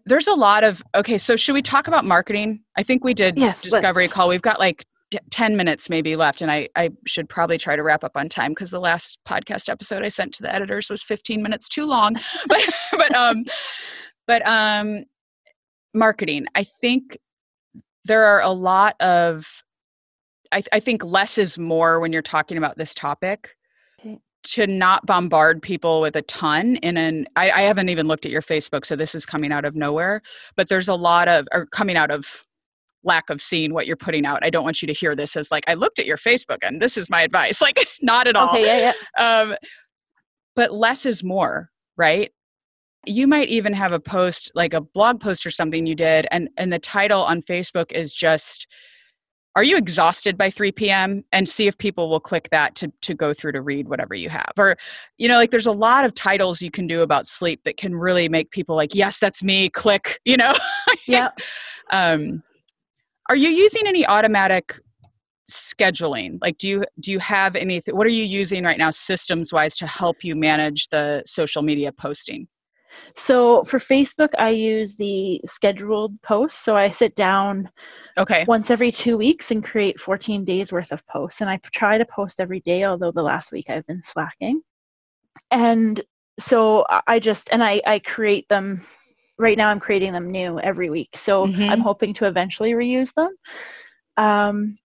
there's a lot of okay. So should we talk about marketing? I think we did yes, discovery let's. call. We've got like 10 minutes maybe left and I, I should probably try to wrap up on time because the last podcast episode i sent to the editors was 15 minutes too long but but um but um marketing. I think there are a lot of I, I, think less is more when you're talking about this topic. Okay. to not bombard people with a ton in an I, I haven't even looked at your facebook so this is coming out of nowhere but there's a lot of or coming out of lack of seeing what you're putting out. I don't want you to hear this as like i looked at your facebook and this is my advice like not at all. Okay, yeah, yeah. Um, but less is more right you might even have a post like a blog post or something you did and and the title on facebook is just are you exhausted by 3 p.m and see if people will click that to to go through to read whatever you have. Or you know like there's a lot of titles you can do about sleep that can really make people like yes that's me click you know? Yeah. Um are you using any automatic scheduling? Like do you do you have anything what are you using right now systems wise to help you manage the social media posting so for Facebook, I use the scheduled posts. So I sit down okay once every two weeks and create 14 days worth of posts. And I try to post every day, although the last week I've been slacking. And so I just and I, I create them right now I'm creating them new every week. So mm-hmm. I'm hoping to eventually reuse them. Um,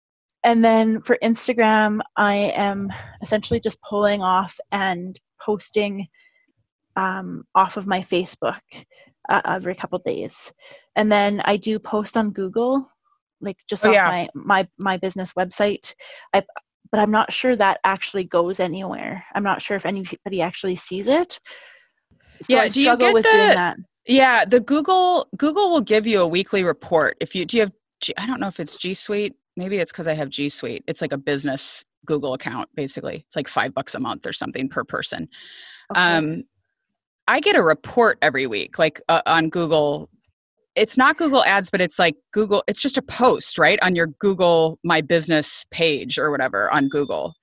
and then for Instagram, I am essentially just pulling off and posting um, off of my Facebook uh, every couple days, and then I do post on Google, like just oh, off yeah. my my my business website. I but I'm not sure that actually goes anywhere. I'm not sure if anybody actually sees it. So yeah, I do you get the, Yeah, the Google Google will give you a weekly report. If you do you have I don't know if it's G Suite. Maybe it's because I have G Suite. It's like a business Google account, basically. It's like five bucks a month or something per person. Okay. Um, I get a report every week, like uh, on Google. It's not Google Ads, but it's like Google. It's just a post, right, on your Google My Business page or whatever on Google.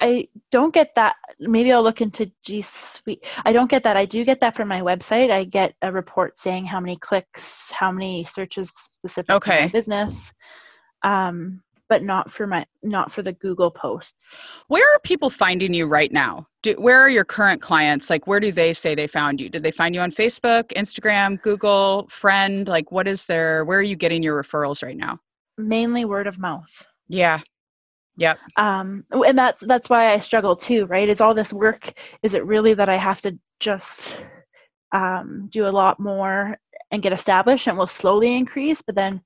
I don't get that. Maybe I'll look into G Suite. I don't get that. I do get that from my website. I get a report saying how many clicks, how many searches specific okay. to my business. Um, but not for my not for the Google posts. Where are people finding you right now? Do, where are your current clients? Like where do they say they found you? Did they find you on Facebook, Instagram, Google, friend? Like what is their where are you getting your referrals right now? Mainly word of mouth. Yeah. Yep. Um and that's that's why I struggle too, right? Is all this work is it really that I have to just um do a lot more and get established and will slowly increase, but then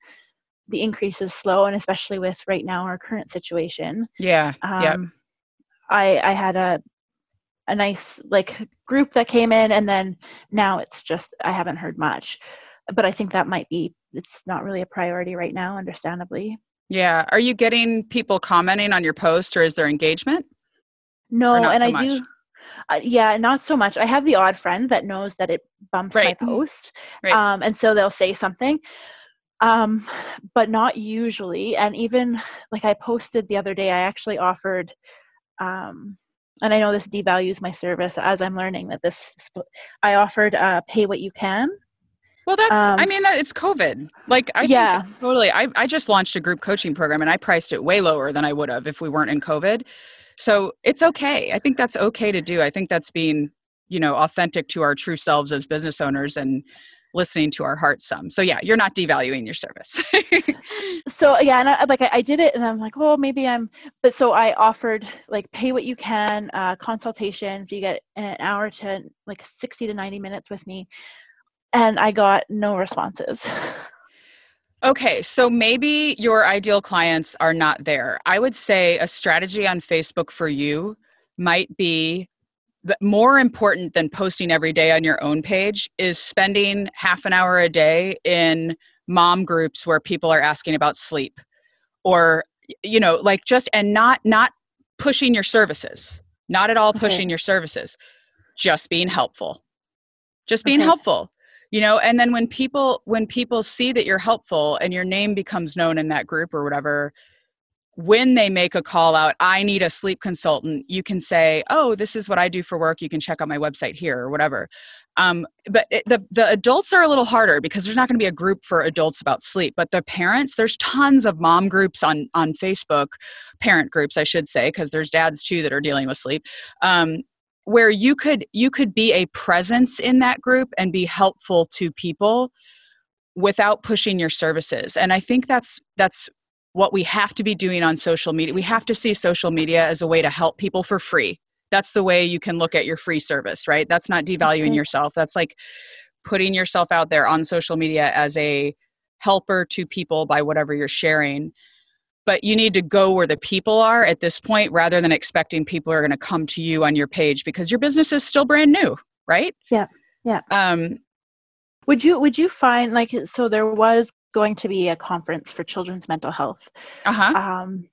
the increase is slow and especially with right now our current situation yeah um, yep. i i had a a nice like group that came in and then now it's just i haven't heard much but i think that might be it's not really a priority right now understandably yeah are you getting people commenting on your post or is there engagement no and so i much? do uh, yeah not so much i have the odd friend that knows that it bumps right. my post right. um, and so they'll say something um, but not usually. And even like I posted the other day, I actually offered, um, and I know this devalues my service as I'm learning that this, I offered uh, pay what you can. Well, that's, um, I mean, it's COVID. Like, I yeah, totally. I, I just launched a group coaching program and I priced it way lower than I would have if we weren't in COVID. So it's okay. I think that's okay to do. I think that's being, you know, authentic to our true selves as business owners and listening to our hearts some. So yeah, you're not devaluing your service. so yeah, and I, like I, I, did it, and I'm like, oh, maybe I'm. But so I offered like pay what you can uh, consultations. You get an hour to like 60 to 90 minutes with me, and I got no responses. Okay, so maybe your ideal clients are not there. I would say a strategy on Facebook for you might be more important than posting every day on your own page is spending half an hour a day in mom groups where people are asking about sleep or you know like just and not not pushing your services not at all mm-hmm. pushing okay. your services just being helpful just being okay. helpful you know and then when people when people see that you're helpful and your name becomes known in that group or whatever when they make a call out i need a sleep consultant you can say oh this is what i do for work you can check out my website here or whatever. Um, but it, the, the adults are a little harder because there's not going to be a group for adults about sleep but the parents there's tons of mom groups on on facebook parent groups i should say because there's dads too that are dealing with sleep um, where you could you could be a presence in that group and be helpful to people without pushing your services and i think that's that's what we have to be doing on social media. We have to see social media as a way to help people for free. That's the way you can look at your free service right? That's not devaluing mm-hmm. yourself. That's like putting yourself out there on social media as a helper to people by whatever you're sharing. But you need to go where the people are at this point rather than expecting people are going to come to you on your page because your business is still brand new right? Yeah yeah. Um would you would you find like so there was going to be a conference for children's mental health uh-huh um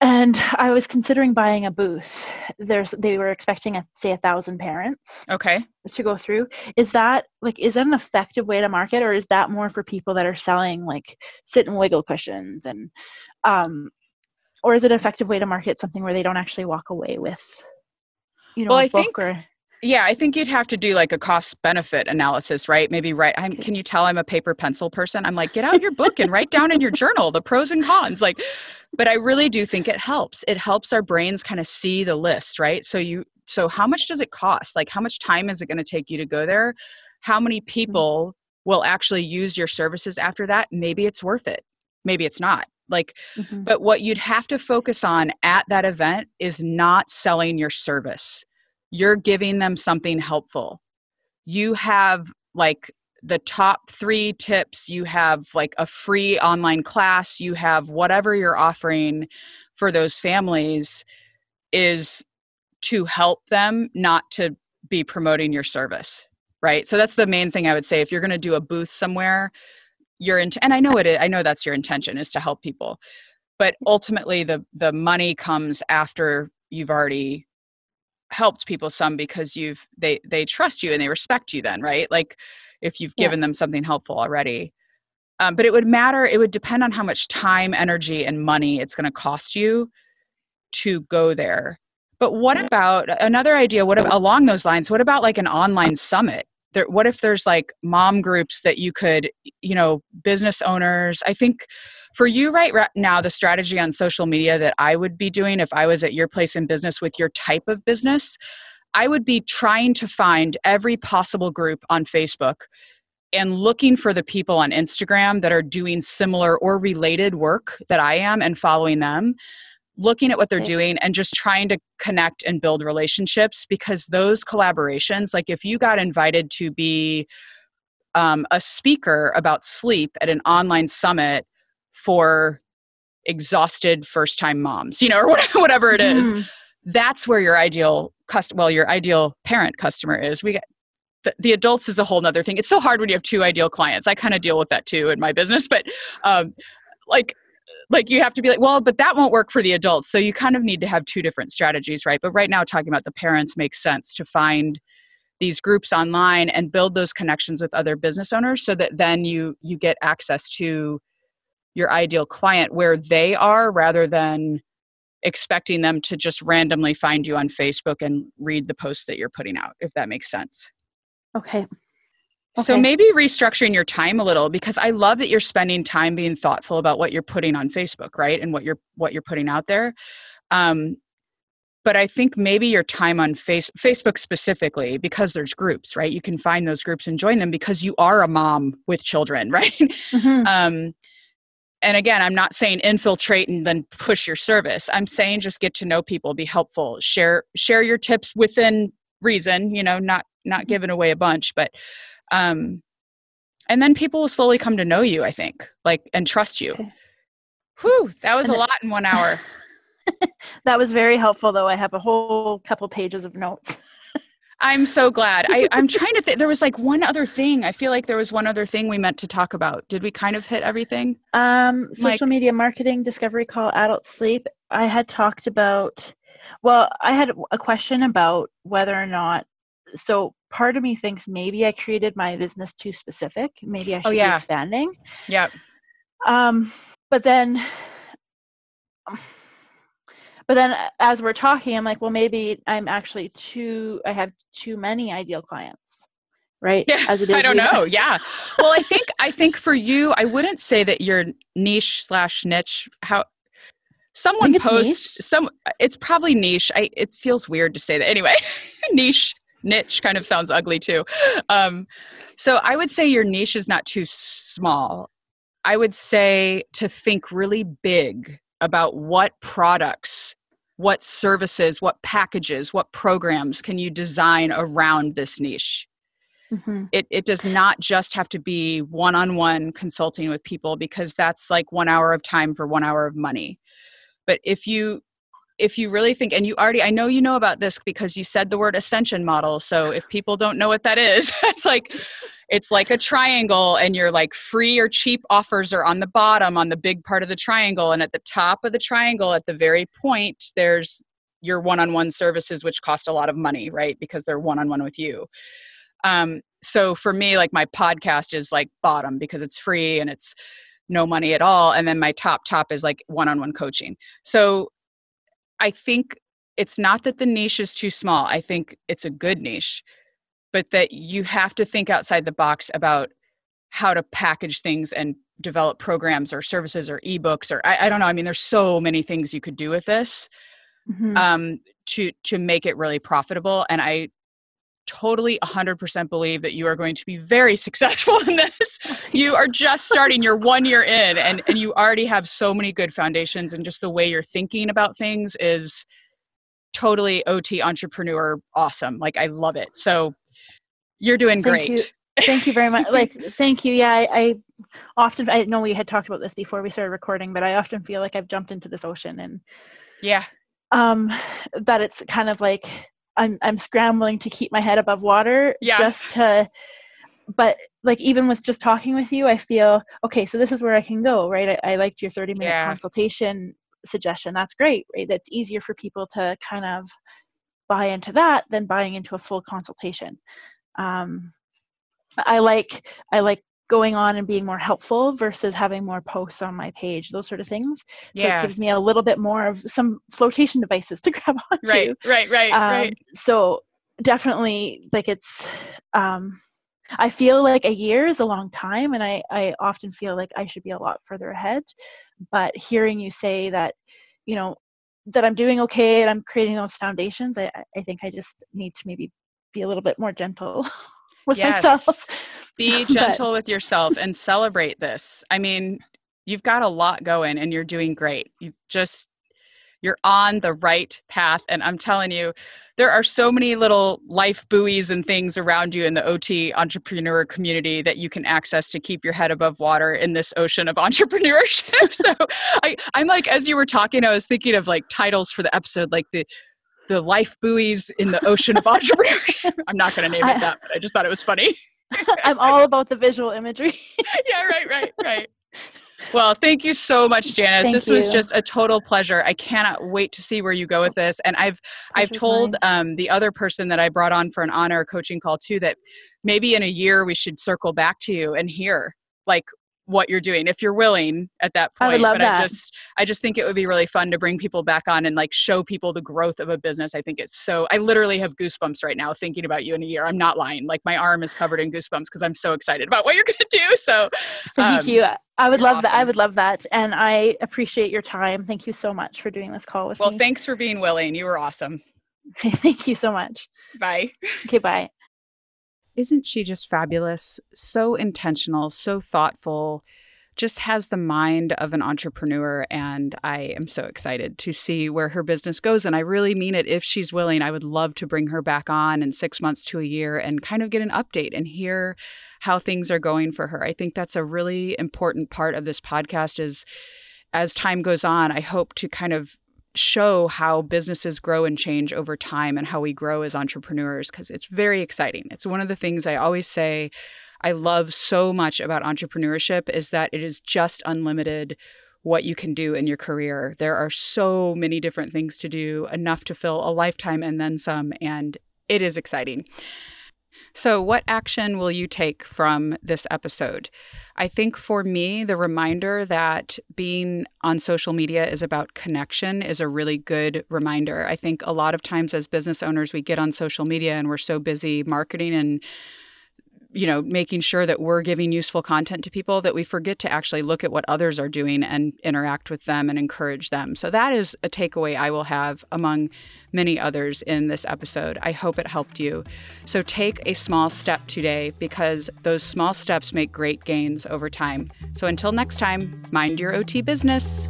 and I was considering buying a booth. There's they were expecting a, say a thousand parents. Okay. To go through. Is that like is that an effective way to market or is that more for people that are selling like sit and wiggle cushions and um or is it an effective way to market something where they don't actually walk away with you know well, I think, or yeah, I think you'd have to do like a cost benefit analysis, right? Maybe write. I'm, can you tell I'm a paper pencil person? I'm like, get out your book and write down in your journal the pros and cons. Like, but I really do think it helps. It helps our brains kind of see the list, right? So you, so how much does it cost? Like, how much time is it going to take you to go there? How many mm-hmm. people will actually use your services after that? Maybe it's worth it. Maybe it's not like mm-hmm. but what you'd have to focus on at that event is not selling your service you're giving them something helpful. You have like the top three tips, you have like a free online class, you have whatever you're offering for those families is to help them, not to be promoting your service. Right. So that's the main thing I would say. If you're going to do a booth somewhere, you're in, and I know it is, I know that's your intention is to help people, but ultimately the the money comes after you've already helped people some because you've they they trust you and they respect you then right? Like if you've given yeah. them something helpful already. Um, but it would matter it would depend on how much time energy and money it's going to cost you to go there. But what about another idea what about, along those lines what about like an online summit? There, what if there's like mom groups that you could you know business owners i think for you right, now, the strategy on social media that I would be doing if I was at your place in business with your type of business, I would be trying to find every possible group on Facebook and looking for the people on Instagram that are doing similar or related work that I am and following them, looking at what they're doing and just trying to connect and build relationships because those collaborations, like if you got invited to be um, a speaker about sleep at an online summit for exhausted first time moms, you know, or whatever it is. Mm. That's where your ideal cust well, your ideal parent customer is. We get the, the, adults is a whole nother thing. It's so hard when you have two ideal clients. I kind of deal with that too in my business, but um, like like you have to be like, well, but that won't work for the adults. So you kind of need to have two different strategies, right? But right now, talking about the parents makes sense to find these groups online and build those connections with other business owners so that then you you get access to your ideal client where they are rather than expecting them to just randomly find you on Facebook and read the posts that you're putting out, if that makes sense. Okay. So maybe restructuring your time a little because I love that you're spending time being thoughtful about what you're putting on Facebook, right? And what you're what you're putting out there. Um, but I think maybe your time on face, Facebook specifically, because there's groups, right? You can find those groups and join them because you are a mom with children, right? Mm-hmm. um, and again, I'm not saying infiltrate and then push your service. I'm saying just get to know people, be helpful, share share your tips within reason. You know, not not mm-hmm. giving away a bunch, but um, and then people will slowly come to know you. I think, like, and trust you. Okay. Whew, that was a lot in one hour. that was very helpful, though. I have a whole couple pages of notes. I'm so glad. I, I'm trying to think. There was like one other thing. I feel like there was one other thing we meant to talk about. Did we kind of hit everything? Um, social like, media marketing, discovery call, adult sleep. I had talked about. Well, I had a question about whether or not. So part of me thinks maybe I created my business too specific. Maybe I oh, should oh, yeah. be expanding. Yeah. Um, but then but then as we're talking i'm like well maybe i'm actually too i have too many ideal clients right? Yeah, as it is i don't know yeah. Well i think i think for you i wouldn't say that your niche slash niche. How someone post niche. some it's probably niche. I it feels weird to say that. Anyway niche niche kind of sounds ugly too. Um so i would say your niche is not too small. I would say to think really big about what products what services, what packages, what programs can you design around this niche? Mm-hmm. It, it does not just have to be one on one consulting with people because that's like one hour of time for one hour of money. But if you if you really think and you already i know you know about this because you said the word ascension model so if people don't know what that is it's like it's like a triangle and your like free or cheap offers are on the bottom on the big part of the triangle and at the top of the triangle at the very point there's your one-on-one services which cost a lot of money right because they're one-on-one with you. Um, so for me like my podcast is like bottom because it's free and it's no money at all and then my top top is like one-on-one coaching. So i think it's not that the niche is too small. I think it's a good niche but that you have to think outside the box about how to package things and develop programs or services or ebooks or I, I don't know. I mean, there's so many things you could do with this mm-hmm. um, to to make it really profitable. And I totally 100% believe that you are going to be very successful in this. You are just starting, you're one year in, and, and you already have so many good foundations, and just the way you're thinking about things is totally OT entrepreneur awesome. Like, I love it. So, you're doing thank great. You. Thank you very much. like, thank you. Yeah, I, I, often I know we had talked about this before we started recording, but I often feel like I've jumped into this ocean and yeah, um, that it's kind of like I'm I'm scrambling to keep my head above water yeah. just to but like even with just talking with you i feel okay so this is where i can go right i, I liked your 30 minute yeah. consultation suggestion that's great right that's easier for people to kind of buy into that than buying into a full consultation um, i like i like going on and being more helpful versus having more posts on my page those sort of things. So yeah. it gives me a little bit more of some flotation devices to grab onto. Right right right um, right. so definitely like it's um i feel like a year is a long time and i i often feel like i should be a lot further ahead. But hearing you say that you know that i'm doing okay and i'm creating those foundations i i think i just need to maybe be a little bit more gentle with yes. myself. Be gentle with yourself and celebrate this. I mean, you've got a lot going and you're doing great. You just you're on the right path and I'm telling you there are so many little life buoys and things around you in the OT entrepreneur community that you can access to keep your head above water in this ocean of entrepreneurship. so I, I'm like, as you were talking, I was thinking of like titles for the episode, like the the life buoys in the ocean of entrepreneurship. I'm not going to name it that, but I just thought it was funny. I'm all about the visual imagery. yeah, right, right, right. Well, thank you so much, Janice. Thank this you. was just a total pleasure. I cannot wait to see where you go with this. And I've I've told um, the other person that I brought on for an honor coaching call too that maybe in a year we should circle back to you and hear like what you're doing if you're willing at that point. I would love but that. I just I just think it would be really fun to bring people back on and like show people the growth of a business. I think it's so I literally have goosebumps right now thinking about you in a year. I'm not lying. Like my arm is covered in goosebumps because I'm so excited about what you're gonna do. So Thank um, you. I would love that. I would love that. And I appreciate your time. Thank you so much for doing this call with Well, me. thanks for being willing. You were awesome. Thank you so much. Bye. Okay, bye. Isn't she just fabulous? So intentional, so thoughtful, just has the mind of an entrepreneur. And I am so excited to see where her business goes. And I really mean it. If she's willing, I would love to bring her back on in six months to a year and kind of get an update and hear how things are going for her. I think that's a really important part of this podcast is as time goes on, I hope to kind of show how businesses grow and change over time and how we grow as entrepreneurs because it's very exciting. It's one of the things I always say I love so much about entrepreneurship is that it is just unlimited what you can do in your career. There are so many different things to do, enough to fill a lifetime and then some and it is exciting. So, what action will you take from this episode? I think for me, the reminder that being on social media is about connection is a really good reminder. I think a lot of times as business owners, we get on social media and we're so busy marketing and you know making sure that we're giving useful content to people that we forget to actually look at what others are doing and interact with them and encourage them. So that is a takeaway i will have among many others in this episode. I hope it helped you. So take a small step today because those small steps make great gains over time. So until next time mind your ot business